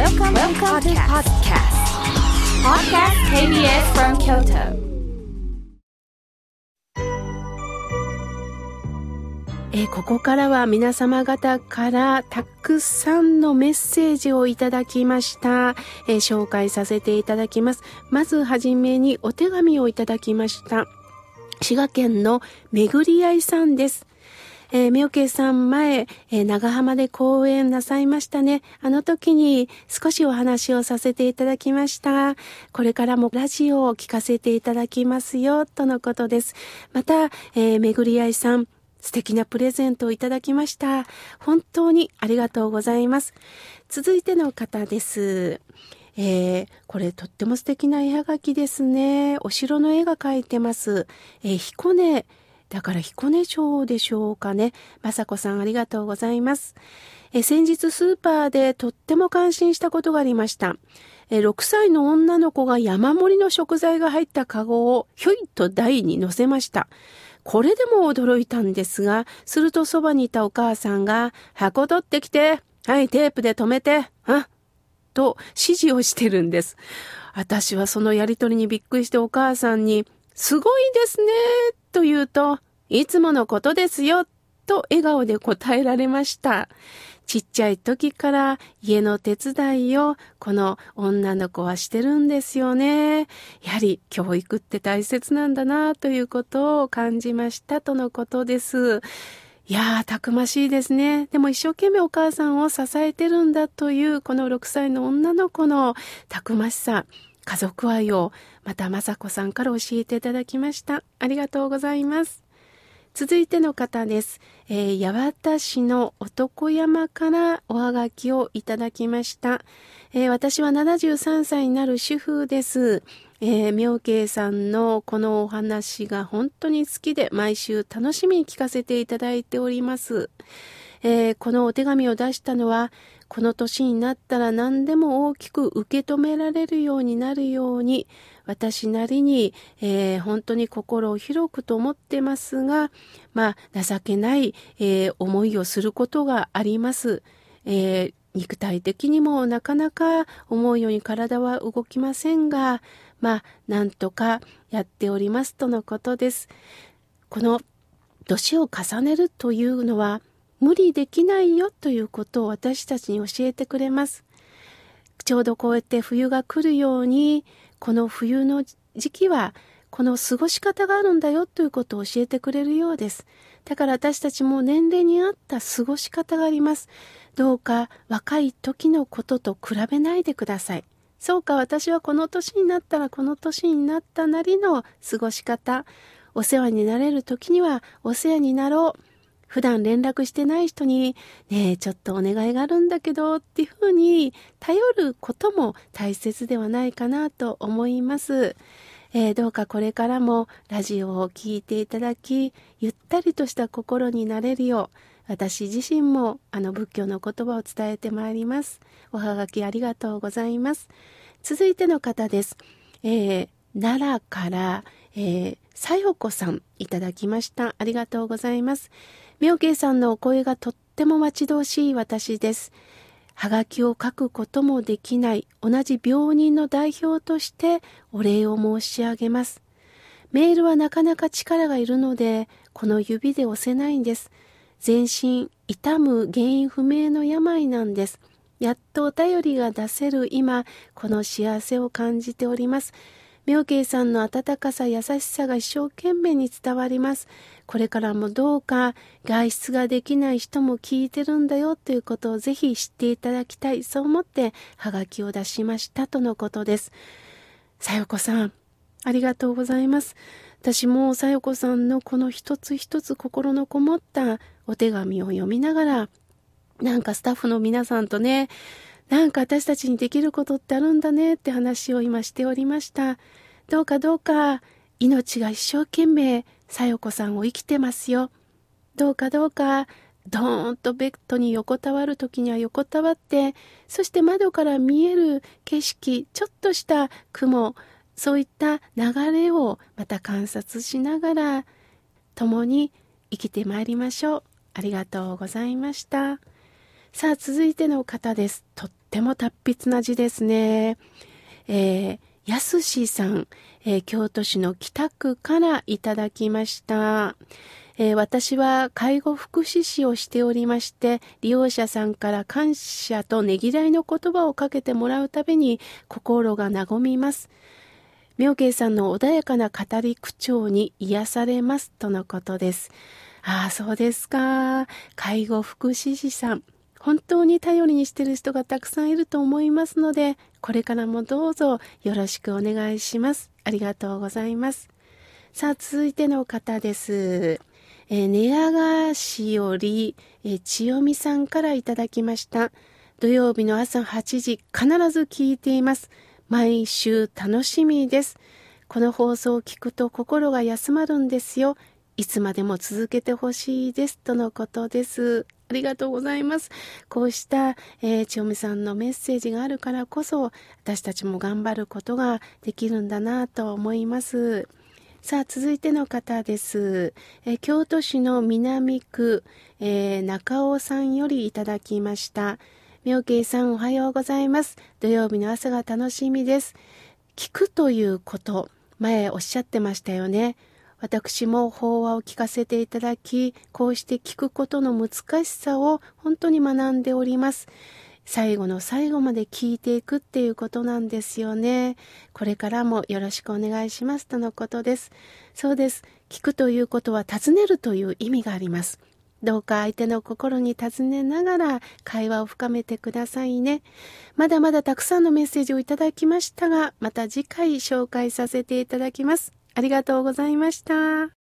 Welcome, Welcome to podcast. Podcast KBS from Kyoto. えー、ここからは皆様方からたくさんのメッセージをいただきました。えー、紹介させていただきます。まずはじめにお手紙をいただきました。滋賀県のめぐりあいさんです。えー、みおけさん前、えー、長浜で講演なさいましたね。あの時に少しお話をさせていただきました。これからもラジオを聞かせていただきますよ、とのことです。また、えー、めぐりあいさん、素敵なプレゼントをいただきました。本当にありがとうございます。続いての方です。えー、これとっても素敵な絵はがきですね。お城の絵が描いてます。えー、彦根、だから彦根城でしょうかね。まさこさんありがとうございます。え、先日スーパーでとっても感心したことがありました。え、6歳の女の子が山盛りの食材が入ったカゴをひょいっと台に乗せました。これでも驚いたんですが、するとそばにいたお母さんが、箱取ってきて、はい、テープで止めて、あと指示をしてるんです。私はそのやりとりにびっくりしてお母さんに、すごいですね、と言うと、いつものことですよ、と笑顔で答えられました。ちっちゃい時から家の手伝いをこの女の子はしてるんですよね。やはり教育って大切なんだなということを感じましたとのことです。いやー、たくましいですね。でも一生懸命お母さんを支えてるんだというこの6歳の女の子のたくましさ、家族愛をまた雅子さんから教えていただきました。ありがとうございます。続いての方です。えー、八幡市の男山からおはがきをいただきました。えー、私は73歳になる主婦です。えー、妙慶さんのこのお話が本当に好きで毎週楽しみに聞かせていただいております。えー、このお手紙を出したのは、この年になったら何でも大きく受け止められるようになるように、私なりに、えー、本当に心を広くと思ってますが、まあ、情けない、えー、思いをすることがあります。え、肉体的にもなかなか思うように体は動きませんが、まあ、なんとかやっておりますとのことです。この年を重ねるというのは、無理できないよということを私たちに教えてくれます。ちょうどこうやって冬が来るように、この冬の時期はこの過ごし方があるんだよということを教えてくれるようです。だから私たちも年齢に合った過ごし方があります。どうか若い時のことと比べないでください。そうか私はこの年になったらこの年になったなりの過ごし方。お世話になれる時にはお世話になろう。普段連絡してない人に、ねえ、ちょっとお願いがあるんだけど、っていうふうに頼ることも大切ではないかなと思います。えー、どうかこれからもラジオを聴いていただき、ゆったりとした心になれるよう、私自身もあの仏教の言葉を伝えてまいります。おはがきありがとうございます。続いての方です。えー、奈良から、えー、さよこさんいただきました。ありがとうございます。妙慶さんのお声がとっても待ち遠しい私です。はがきを書くこともできない同じ病人の代表としてお礼を申し上げます。メールはなかなか力がいるので、この指で押せないんです。全身痛む原因不明の病なんです。やっとお便りが出せる今、この幸せを感じております。妙慶さんの温かさ、優しさが一生懸命に伝わります。これからもどうか外出ができない人も聞いてるんだよということをぜひ知っていただきたい。そう思ってハガキを出しましたとのことです。さよこさん、ありがとうございます。私もさよこさんのこの一つ一つ心のこもったお手紙を読みながら、なんかスタッフの皆さんとね、なんか私たちにできることってあるんだねって話を今しておりました。どうかどうか命が一生懸命さよこさんを生きてますよ。どうかどうかドーンとベッドに横たわる時には横たわって、そして窓から見える景色、ちょっとした雲、そういった流れをまた観察しながら、共に生きてまいりましょう。ありがとうございました。さあ、続いての方です。とっっても達筆な字ですね。えー、やすしさん、えー、京都市の北区からいただきました。えー、私は介護福祉士をしておりまして、利用者さんから感謝とねぎらいの言葉をかけてもらうたびに心が和みます。妙慶さんの穏やかな語り口調に癒されますとのことです。ああ、そうですか。介護福祉士さん。本当に頼りにしてる人がたくさんいると思いますので、これからもどうぞよろしくお願いします。ありがとうございます。さあ、続いての方です。えー、寝屋川市より、えー、千代美さんからいただきました。土曜日の朝8時、必ず聞いています。毎週楽しみです。この放送を聞くと心が休まるんですよ。いつまでも続けてほしいです。とのことです。ありがとうございます。こうした、えー、千代美さんのメッセージがあるからこそ、私たちも頑張ることができるんだなと思います。さあ、続いての方です。えー、京都市の南区、えー、中尾さんよりいただきました。妙慶さんおはようございます。土曜日の朝が楽しみです。聞くということ、前おっしゃってましたよね。私も法話を聞かせていただき、こうして聞くことの難しさを本当に学んでおります。最後の最後まで聞いていくっていうことなんですよね。これからもよろしくお願いしますとのことです。そうです。聞くということは尋ねるという意味があります。どうか相手の心に尋ねながら会話を深めてくださいね。まだまだたくさんのメッセージをいただきましたが、また次回紹介させていただきます。ありがとうございました。